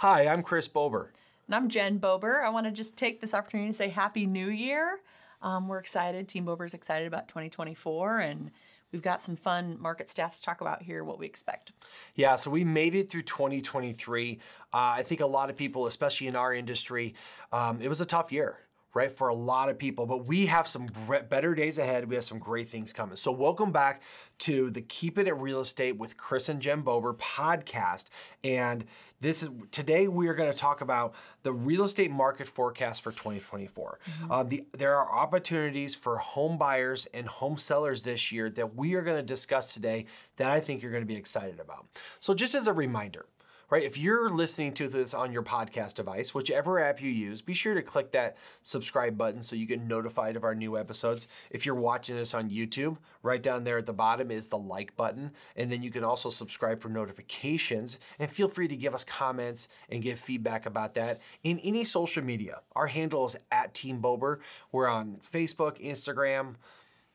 Hi, I'm Chris Bober. And I'm Jen Bober. I want to just take this opportunity to say Happy New Year. Um, we're excited. Team Bober's excited about 2024, and we've got some fun market stats to talk about here, what we expect. Yeah, so we made it through 2023. Uh, I think a lot of people, especially in our industry, um, it was a tough year right, for a lot of people. But we have some better days ahead. We have some great things coming. So, welcome back to the Keeping It Real Estate with Chris and Jen Bober podcast. And this is today we are going to talk about the real estate market forecast for 2024. Mm-hmm. Uh, the, there are opportunities for home buyers and home sellers this year that we are going to discuss today that I think you're going to be excited about. So, just as a reminder, right? If you're listening to this on your podcast device, whichever app you use, be sure to click that subscribe button so you get notified of our new episodes. If you're watching this on YouTube, right down there at the bottom is the like button. And then you can also subscribe for notifications and feel free to give us comments and give feedback about that in any social media. Our handle is at Team Bober. We're on Facebook, Instagram,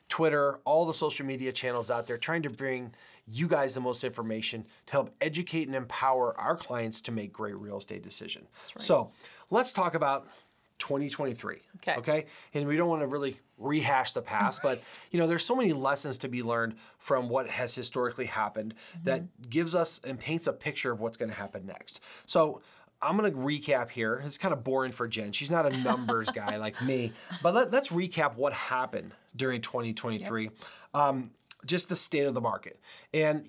Twitter, all the social media channels out there, trying to bring you guys the most information to help educate and empower our clients to make great real estate decisions. Right. So let's talk about 2023. Okay. Okay. And we don't want to really rehash the past, but you know, there's so many lessons to be learned from what has historically happened mm-hmm. that gives us and paints a picture of what's going to happen next. So I'm going to recap here. It's kind of boring for Jen. She's not a numbers guy like me, but let, us recap what happened during 2023. Yep. Um, just the state of the market. And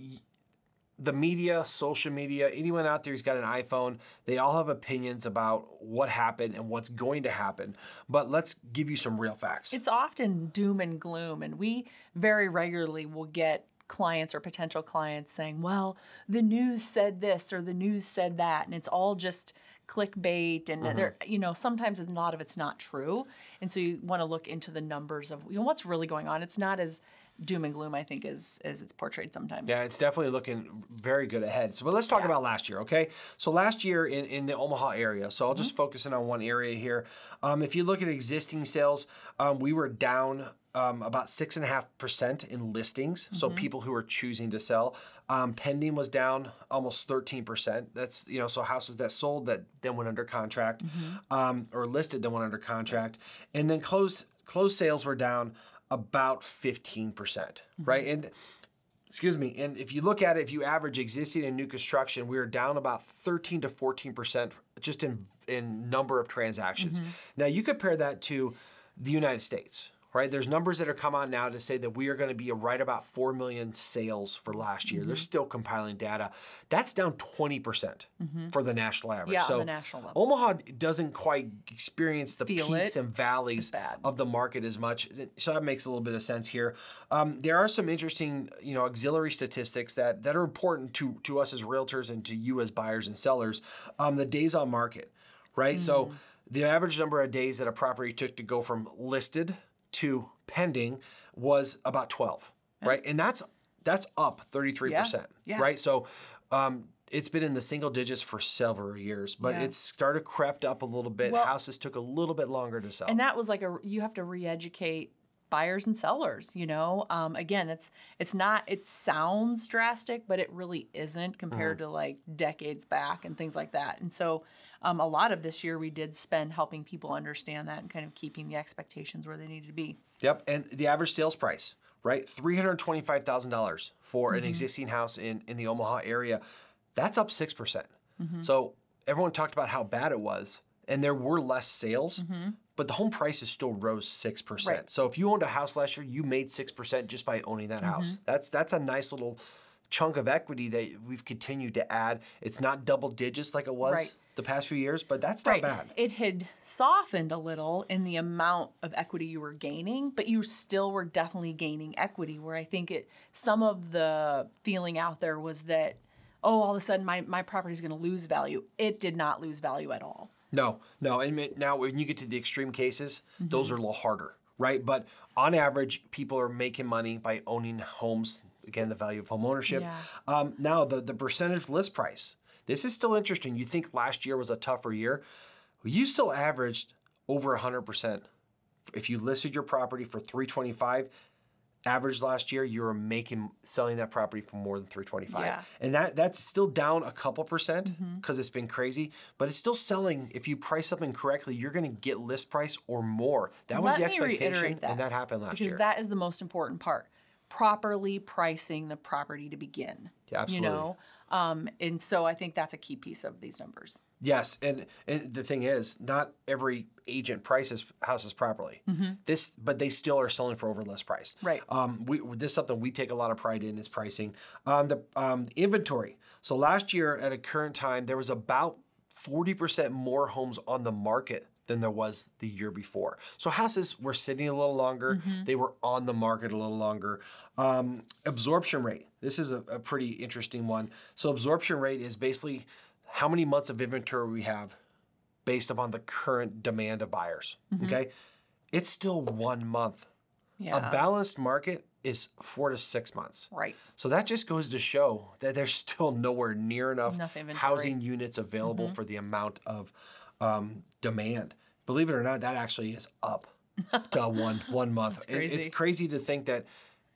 the media, social media, anyone out there who's got an iPhone, they all have opinions about what happened and what's going to happen. But let's give you some real facts. It's often doom and gloom, and we very regularly will get clients or potential clients saying, well, the news said this or the news said that. And it's all just clickbait and mm-hmm. there you know sometimes a lot of it's not true and so you want to look into the numbers of you know what's really going on it's not as doom and gloom i think as as it's portrayed sometimes yeah it's definitely looking very good ahead so but let's talk yeah. about last year okay so last year in, in the omaha area so i'll mm-hmm. just focus in on one area here um, if you look at existing sales um, we were down um, about six and a half percent in listings. Mm-hmm. So people who are choosing to sell. Um, pending was down almost thirteen percent. That's you know so houses that sold that then went under contract, mm-hmm. um, or listed then went under contract, and then closed closed sales were down about fifteen percent. Mm-hmm. Right and excuse me and if you look at it if you average existing and new construction we are down about 13 to 14 percent just in in number of transactions mm-hmm. now you compare that to the united states right? There's numbers that are come on now to say that we are going to be right about 4 million sales for last year. Mm-hmm. They're still compiling data. That's down 20% mm hmm for the national average. Yeah, so the national level. Omaha doesn't quite experience the Feel peaks it. and valleys of the market as much. So that makes a little bit of sense here. Um, there are some interesting, you know, auxiliary statistics that, that are important to, to us as realtors and to you as buyers and sellers. Um, the days on market, right? Mm. So the average number of days that a property took to go from listed to pending was about 12, yeah. right? And that's that's up 33%, yeah. Yeah. right? So um, it's been in the single digits for several years, but yeah. it's started crept up a little bit. Well, Houses took a little bit longer to sell. And that was like a you have to re-educate buyers and sellers you know um, again it's it's not it sounds drastic but it really isn't compared mm. to like decades back and things like that and so um, a lot of this year we did spend helping people understand that and kind of keeping the expectations where they needed to be yep and the average sales price right $325000 for mm-hmm. an existing house in, in the omaha area that's up 6% mm hmm so everyone talked about how bad it was and there were less sales, mm-hmm. but the home prices still rose six percent. Right. So if you owned a house last year, you made six percent just by owning that mm-hmm. house. That's that's a nice little chunk of equity that we've continued to add. It's not double digits like it was right. the past few years, but that's not right. bad. It had softened a little in the amount of equity you were gaining, but you still were definitely gaining equity. Where I think it some of the feeling out there was that oh, all of a sudden my my property is going to lose value. It did not lose value at all. No, no. And now when you get to the extreme cases, mm-hmm. those are a little harder, right? But on average, people are making money by owning homes. Again, the value of home ownership. Yeah. Um, now the the percentage list price. This is still interesting. You think last year was a tougher year? You still averaged over hundred percent. If you listed your property for three twenty five, average last year, you were making selling that property for more than 325. Yeah. And that that's still down a couple percent because it's been crazy, but it's still selling if you price something correctly, you're going to get list price or more. That was the expectation that, and that happened last because year. Because that is the most important part. Properly pricing the property to begin. Yeah, absolutely. You know, um, and so I think that's a key piece of these numbers. Yes, and, and the thing is, not every agent prices houses properly. This, but they still are selling for over list price. Right. Um, we this is something we take a lot of pride in is pricing. Um, the um, inventory. So last year at a current time, there was about forty percent more homes on the market than there was the year before. So houses were sitting a little longer. Mm-hmm. They were on the market a little longer. Um, absorption rate. This is a, a pretty interesting one. So absorption rate is basically how many months of inventory we have based upon the current demand of buyers. Mm-hmm. Okay. It's still one month. Yeah. A balanced market is four to six months. right. So that just goes to show that there's still nowhere near enough, Enough housing units available mm-hmm. for the amount of um, demand. Believe it or not, that actually is up to one one month. It- it's crazy. crazy to think that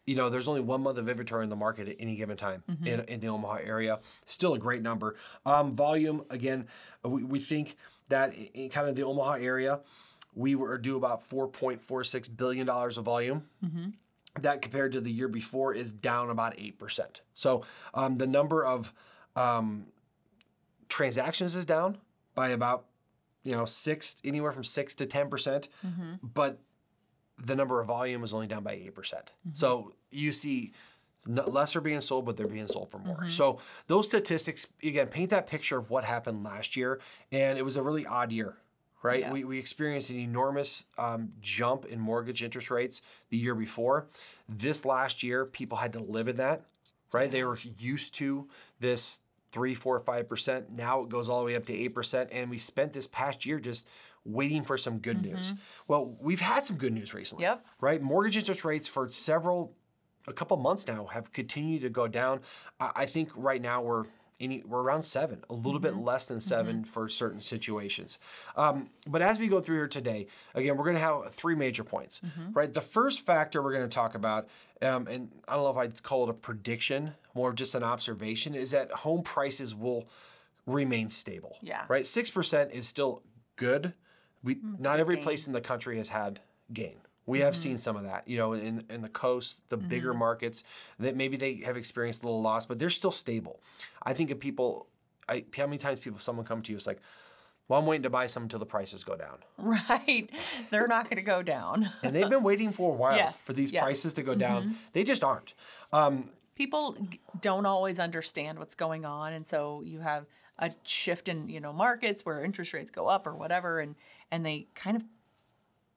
you know there's only one month of inventory in the market at any given time in, in the Omaha area. Still a great number. Um, volume again, we, we think that in, in kind of the Omaha area, we were due about 4.46 billion dollars of volume that compared to the year before is down about 8%. So um, the number of um, transactions is down by about, you know, six, anywhere from six to 10%, percent mm-hmm. but the number of volume is only down by 8%. percent mm-hmm. So you see less are being sold, but they're being sold for more. Mm-hmm. So those statistics, again, paint that picture of what happened last year. And it was a really odd year right? Yeah. We, we experienced an enormous um, jump in mortgage interest rates the year before. This last year, people had to live in that, right? They were used to this three, four, five percent. Now it goes all the way up to eight percent, and we spent this past year just waiting for some good news. Mm-hmm. Well, we've had some good news recently, Yep. right? Mortgage interest rates for several, a couple months now have continued to go down. I, I think right now we're any, we're around seven, a little bit less than 7 for certain situations. Um, but as we go through here today, again, we're going to have three major points, right? The first factor we're going to talk about, um, and I don't know if I'd call it a prediction, more of just an observation, is that home prices will remain stable. Yeah. Right. Six percent is still good. We not every gain. place in the country has had gain. We have seen mm-hmm. some of that, you know, in in the coast, the bigger mm-hmm. markets that maybe they have experienced a little loss, but they're still stable. I think if people, I, how many times people someone come to you, it's like, well, I'm waiting to buy some until the prices go down, Right. They're not going to go down. and they've been waiting for a while Yes, for these yes. prices to go mm-hmm. down. They just aren't. Um, People don't always understand what's going on, and so you have a shift in you know markets where interest rates go up or whatever, and and they kind of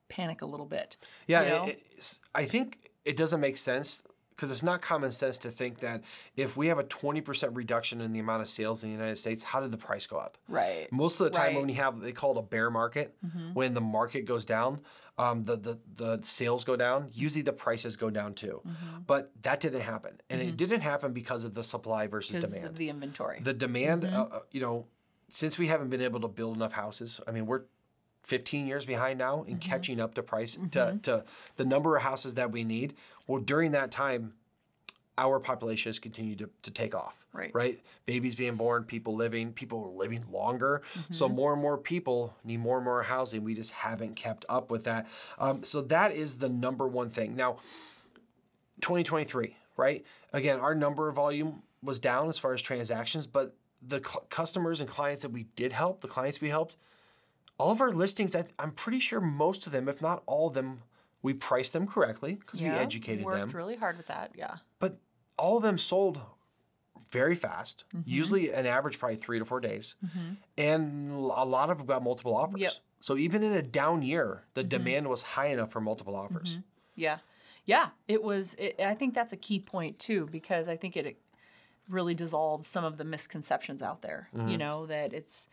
panic a little bit. Yeah, it- it's- I think it doesn't make sense because it's not common sense to think that if we have a 20% reduction in the amount of sales in the United States, how did the price go up? right. Most of the time, Right. Mm-hmm. when you have, they call it a bear market, when the market goes down, um, the, the the sales go down. Usually, the prices go down too. Mm-hmm. But that didn't happen, and it didn't happen because of the supply versus demand. of the inventory. The demand, Mm-hmm. uh, uh, you know, since we haven't been able to build enough houses, I mean, we're 15 years behind now Mm-hmm. in catching up to price to, to the number of houses that we need. Well, during that time, our population has continued to, to take off. Right. Right. Babies being born, people living, people are living longer. So Mm-hmm. more and more people need more and more housing. We just haven't kept up with that. Um, so that is the number one thing. Now, 2023, right? Again, our number of volume was down as far as transactions, but the cl- customers and clients that we did help, the clients we helped, all of our listings, I, I'm pretty sure most of them, if not all of them, we priced them correctly because we Yeah, educated worked them. really hard with that. Yeah. But all of them sold very fast, Mm-hmm. usually an average probably three to four days. And a lot of them got multiple offers. Yep. Mm-hmm. So even in a down year, the demand was high enough for multiple offers. Yeah. Yeah. It was, it, I think that's a key point too, because I think it really dissolves some of the misconceptions out there, Mm-hmm. you know, that it's,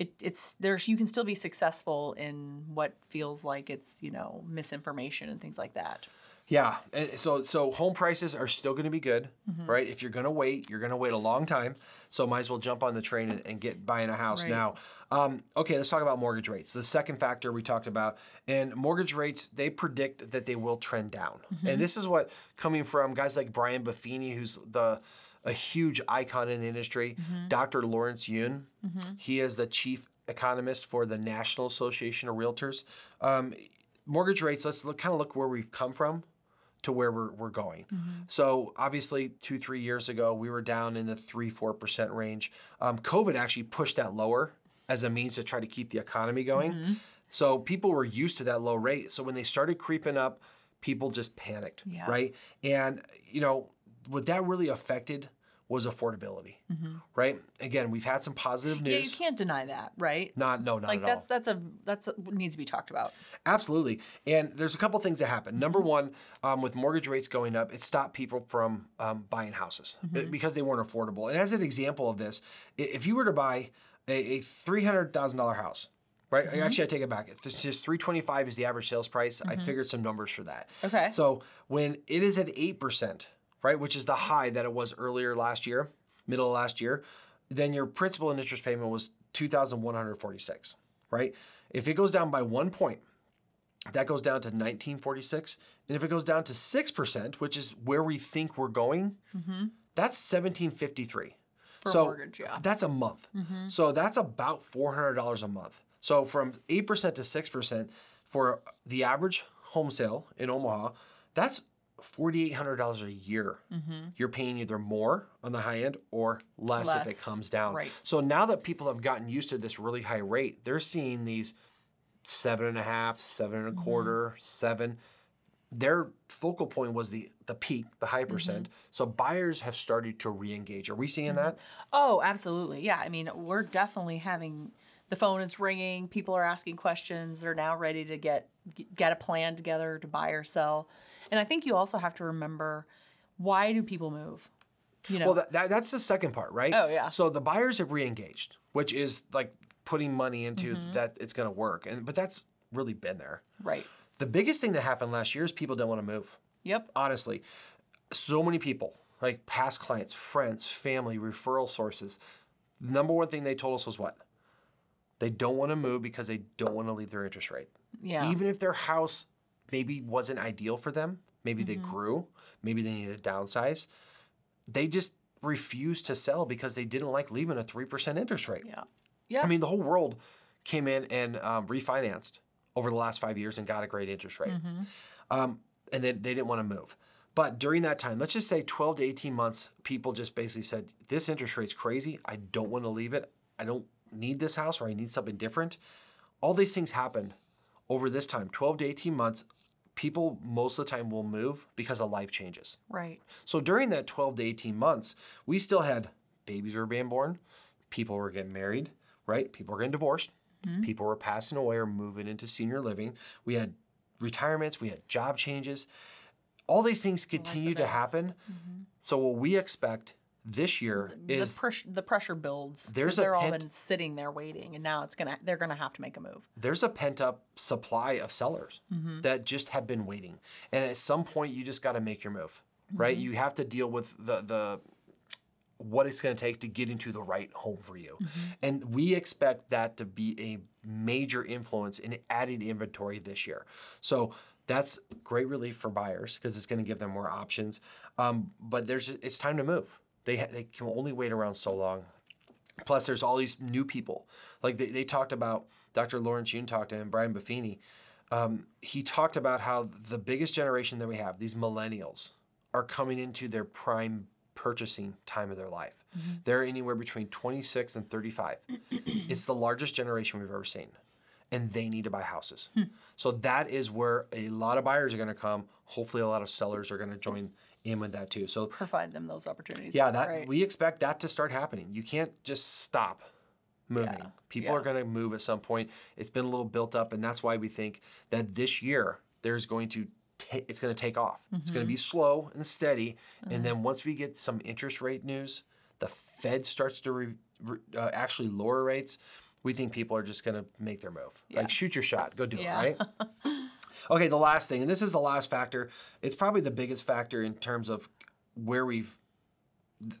it, it's there's you can still be successful in what feels like it's you know misinformation and things like that Yeah, so so home prices are still going to be good, right? If you're going to wait, you're going to wait a long time. So might as well jump on the train and, and get buying a house Right. now. Um, okay, let's talk about mortgage rates. The second factor we talked about, and mortgage rates they predict that they will trend down, and this is what coming from guys like Brian Buffini, who's the a huge icon in the industry, Dr. Lawrence Yun, he is the chief economist for the National Association of Realtors. Um, mortgage rates, let's look, kind of look where we've come from to where we're, we're going. So obviously, two, three years ago, we were down in the three, 4% range. Um, COVID actually pushed that lower as a means to try to keep the economy going. So people were used to that low rate. So when they started creeping up, people just panicked, Yeah. right? And, you know, what that really affected was affordability, right? Again, we've had some positive Mm-hmm. Yeah, you can't deny that, right? not, no, not like at all. that's that's a that's a, what needs to be talked about. Absolutely. And there's a couple things that happen. Mm-hmm. Number one, um, with mortgage rates going up, it stopped people from um, buying houses Mm-hmm. because they weren't affordable. And as an example of this, if you were to buy a, a $300,000 house, right? Mm-hmm. Actually, I take it back. If this is 325 is the average sales price, I figured some numbers for that. Mm-hmm. Okay. So when it is at 8%, right, which is the high that it was earlier last year, middle of last year, then your principal and interest payment was 2146, right? If it goes down by 1 point, that goes down to 1946. And if it goes down to 6%, which is where we think we're going, mm-hmm. that's 1753. For a so mortgage, yeah. that's a month. Mm-hmm. So that's about $400 a month. So from 8% to 6% for the average home sale in Omaha, that's $4,800 a year. You're paying either more on the high end or less, if it comes down. right. So now that people have gotten used to this really high rate, they're seeing these seven and a half, seven and a Mm-hmm. quarter, seven. Their focal point was the the peak, the high percent. Mm-hmm. So buyers have started to re-engage. Are we seeing that? Oh, absolutely. Yeah. I mean, we're definitely having the phone is ringing. People are asking questions. They're now ready to get get a plan together to buy or sell. And I think you also have to remember why do people move? You know, Well, that, that, that's the second part, right? Oh, yeah. So the buyers have re-engaged, which is like putting money into Mm-hmm. that it's going to work, and but that's really been there. right. The biggest thing that happened last year is people don't want to move. Yep. honestly, so many people, like past clients, friends, family, referral sources, number one thing they told us was what? They don't want to move because they don't want to leave their interest rate. Yeah. Even if their house maybe wasn't ideal for them, maybe they grew, maybe they needed to downsize, they just refused to sell because they didn't like leaving a 3% interest rate. yeah. Yeah. I mean, the whole world came in and um, refinanced over the last five years and got a great interest rate. Um, and then they didn't want to move. But during that time, let's just say 12 to 18 months, people just basically said, This interest rate's crazy. I don't want to leave it. I don't need this house or I need something different. All these things happened over this time 12 to 18 months. People most of the time will move because of life changes. right. So during that 12 to 18 months, we still had babies were being born, people were getting married, right? People were getting divorced, people were passing away or moving into senior living. We had retirements, we had job changes. All these things continue to happen. So what we expect this year is the, pres- the pressure builds. There's a they're all pent- been sitting there waiting, and now it's gonna they're gonna have to make a move. there's a pent up supply of sellers Mm-hmm. that just have been waiting. And at some point you just got to make your move, right? Mm-hmm. You have to deal with the the what it's going to take to get into the right home for you. Mm-hmm. And we expect that to be a major influence in adding inventory this year. So that's great relief for buyers because it's going to give them more options. Um, but there's it's time to move. They ha- they can only wait around so long. Plus, there's all these new people. Like they, they talked about, Dr. Lawrence Yun talked to him, Brian Buffini. Um, he talked about how the biggest generation that we have, these millennials, are coming into their prime purchasing time of their life. They're anywhere between 26 and 35. it's the largest generation we've ever seen. And they need to buy houses. So that is where a lot of buyers are going to come. Hopefully, a lot of sellers are going to join in with that too. So Provide them those opportunities. yeah, that right. we expect that to start happening. You can't just stop moving. Yeah, People are going to move at some point. It's been a little built up, and that's why we think that this year there's going to ta- it's going to take off. It's going to be Mm-hmm. slow and steady, and then once we get some interest rate news, the Fed starts to re, re- uh, actually lower rates. We think people are just going to make their move. Yeah. Like shoot your shot, go do Yeah. it, right? Okay, the last thing, and this is the last factor. It's probably the biggest factor in terms of where we've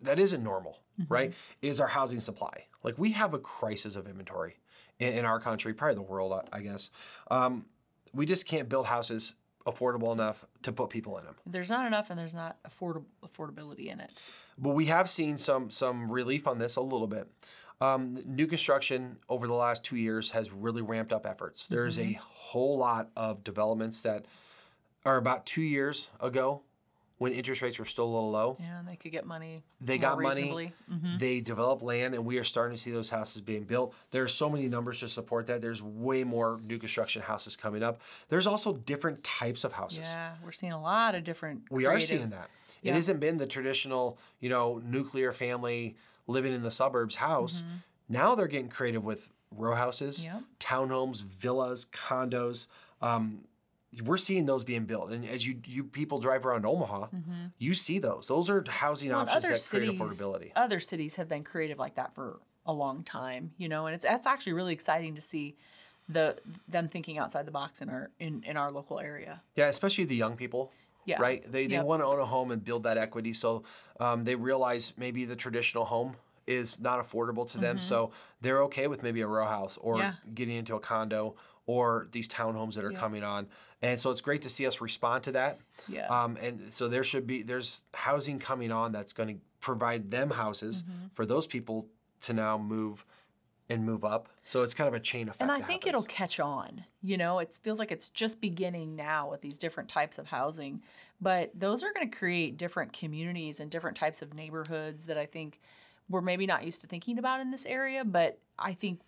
that isn't normal, right? Is our housing supply. Like we have a crisis of inventory in, in our country, probably the world, I- I guess. Um, we just can't build houses affordable enough to put people in them. There's not enough, and there's not affordable affordability in it. But we have seen some some relief on this a little bit. Um, new construction over the last two years has really ramped up efforts. There's a whole lot of developments that are about two years ago when interest rates were still a little low. Yeah, and they could get money. They got money. Mm-hmm. They develop land, and we are starting to see those houses being built. There are so many numbers to support that. There's way more new construction houses coming up. There's also different types of houses. Yeah, we're seeing a lot of different. We are seeing that. It hasn't been the traditional, you know, nuclear family living in the suburbs house. Now they're getting creative with row houses, Yep. townhomes, villas, condos. Um, we're seeing those being built, and as you you people drive around Omaha, you see those. Those are housing Well, options that create cities, affordability. Other cities have been creative like that for a long time, you know, and it's that's actually really exciting to see the them thinking outside the box in our in, in our local area. Yeah, especially the young people. Yeah. Right. They, they Yep. want to own a home and build that equity. So um, they realize maybe the traditional home is not affordable to them. So they're okay with maybe a row house or Mm-hmm. Yeah. getting into a condo or these townhomes that are Yeah. coming on. And so it's great to see us respond to that. Yeah. Um, and so there should be there's housing coming on that's going to provide them houses Mm-hmm. for those people to now move and move up. So it's kind of a chain effect. and I think happens. it'll catch on. You know, it feels like it's just beginning now with these different types of housing, but those are going to create different communities and different types of neighborhoods that I think we're maybe not used to thinking about in this area, but I think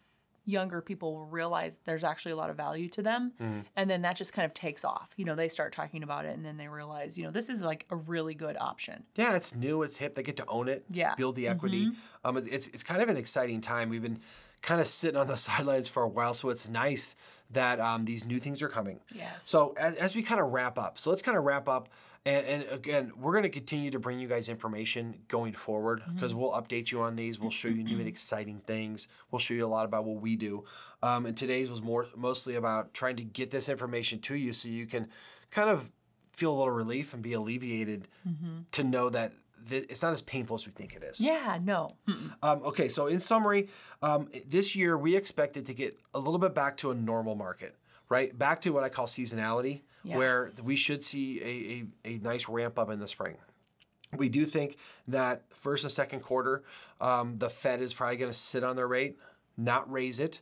younger people will realize there's actually a lot of value to them Mm-hmm. and then that just kind of takes off you know they start talking about it and then they realize you know this is like a really good option Yeah, it's new, it's hip. They get to own it, Yeah. Mm-hmm. build the equity. Um, it's- it's it's kind of an exciting time. We've been kind of sitting on the sidelines for a while, so it's nice that um, these new things are coming. Yes. So as, as we kind of wrap up, so let's kind of wrap up. And, and again, we're going to continue to bring you guys information going forward Mm-hmm. because we'll update you on these. We'll show you new and exciting things. We'll show you a lot about what we do. Um, and today's was more mostly about trying to get this information to you so you can kind of feel a little relief and be alleviated to know that th- it's not as painful as we think it is. yeah no Um, okay, so in summary, um, this year we expected to get a little bit back to a normal market, right? Back to what I call seasonality, Yeah. where we should see a, a, a nice ramp up in the spring. We do think that first and second quarter, um, the Fed is probably going to sit on their rate, not raise it.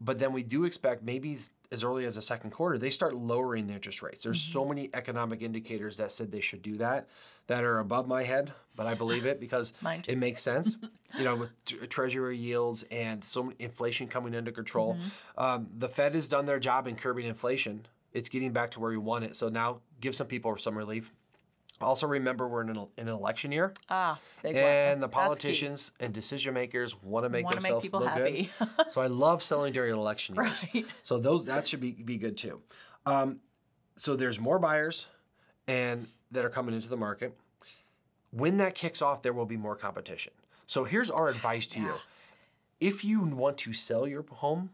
But then we do expect maybe as- early as the second quarter, they start lowering the interest rates. There's so many economic indicators that said they should do that that are above my head, but I believe it because it makes sense. you know, with t- treasury yields and so many inflation coming under control, um, the Fed has done their job in curbing inflation. It's getting back to where we want it. So now give some people some relief. Also, remember we're in an, in an election year, ah big one. and the politicians and decision makers want to make Wanna make themselves people look happy. good. so I love selling during election years. Right. So those that should be be good too. Um, so there's more buyers, and that are coming into the market. When that kicks off, there will be more competition. So here's our advice to you: if you want to sell your home,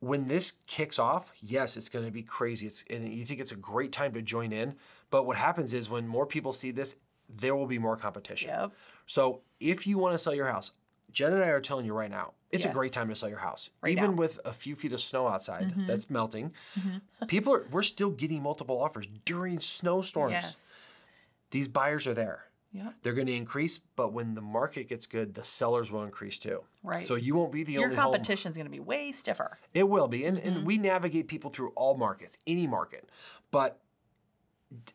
when this kicks off, yes, it's going to be crazy. It's and you think it's a great time to join in. But what happens is when more people see this, there will be more competition. Yep. So if you want to sell your house, Jen and I are telling you right now, it's a great time to sell your house. Right Even now. Mm-hmm. with a few feet of snow outside that's melting, people are we're still getting multiple offers during snowstorms. yes These buyers are there. Yep. They're going to increase, but when the market gets good, the sellers will increase too. Right. So you won't be the your only home. competition is going to be way stiffer It will be. And, Mm-hmm. and we navigate people through all markets, any market. But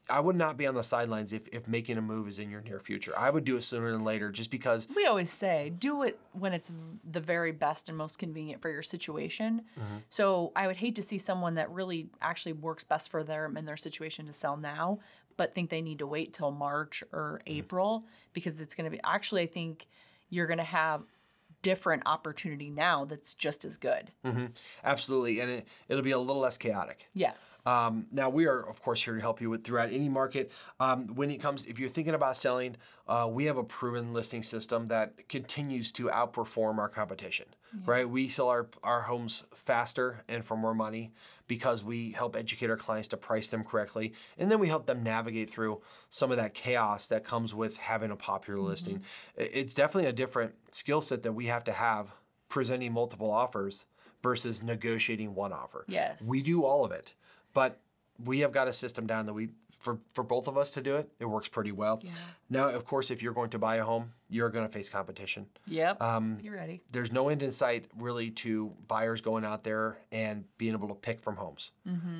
I would not be on the sidelines if, if making a move is in your near future. I would do it sooner than later just because we always say do it when it's the very best and most convenient for your situation Mm-hmm. so i would hate to see someone that really actually works best for them and their situation to sell now but think they need to wait till march or Mm-hmm. april because it's going to be actually i think you're going to have different opportunity now that's just as good absolutely, and it, it'll be a little less chaotic. yes Um, now we are, of course, here to help you with throughout any market. Um, when it comes, if you're thinking about selling, uh, we have a proven listing system that continues to outperform our competition. right? We sell our, our homes faster and for more money because we help educate our clients to price them correctly. And then we help them navigate through some of that chaos that comes with having a popular Mm-hmm. listing. It's definitely a different skill set that we have to have presenting multiple offers versus negotiating one offer. Yes. We do all of it, but we have got a system down that we for for both of us to do it. It works pretty well. Yeah. Now, of course, if you're going to buy a home, you're going to face competition. Yep. Um, you ready? there's no end in sight really to buyers going out there and being able to pick from homes.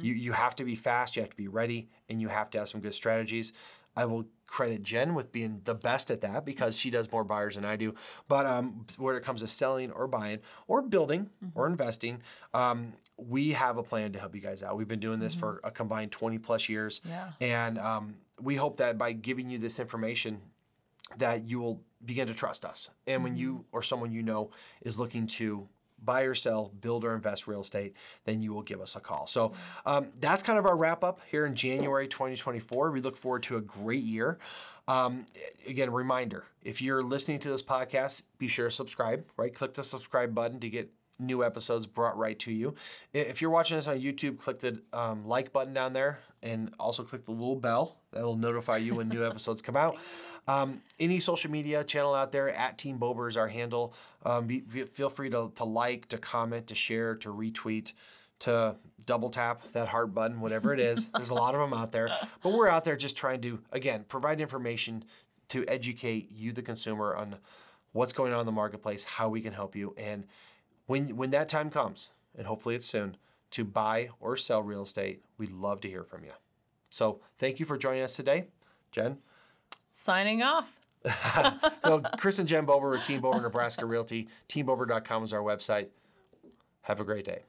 You you have to be fast, you have to be ready, and you have to have some good strategies. I will credit Jen with being the best at that because she does more buyers than I do. But um, when it comes to selling or buying or building or investing, um, we have a plan to help you guys out. We've been doing this for a combined 20 plus years. Yeah. And um, we hope that by giving you this information, that you will begin to trust us. And when you or someone you know is looking to buy or sell, build or invest real estate, then you will give us a call. So um, that's kind of our wrap up here in January 2024. We look forward to a great year. Um, again, reminder if you're listening to this podcast, be sure to subscribe, right? Click the subscribe button to get new episodes brought right to you. If you're watching this on YouTube, click the um, like button down there and also click the little bell. That'll notify you when new episodes come out. Um, any social media channel out there, at Team Bober is our handle. Um, be, fe- feel free to, to like, to comment, to share, to retweet, to double tap that heart button, whatever it is. There's a lot of them out there. But we're out there just trying to, again, provide information to educate you, the consumer, on what's going on in the marketplace, how we can help you. And when when that time comes, and hopefully it's soon, to buy or sell real estate, we'd love to hear from you. So thank you for joining us today, Jen. Signing off. So Chris and Jen Bober with Team Bober Nebraska Realty. TeamBober.com is our website. Have a great day.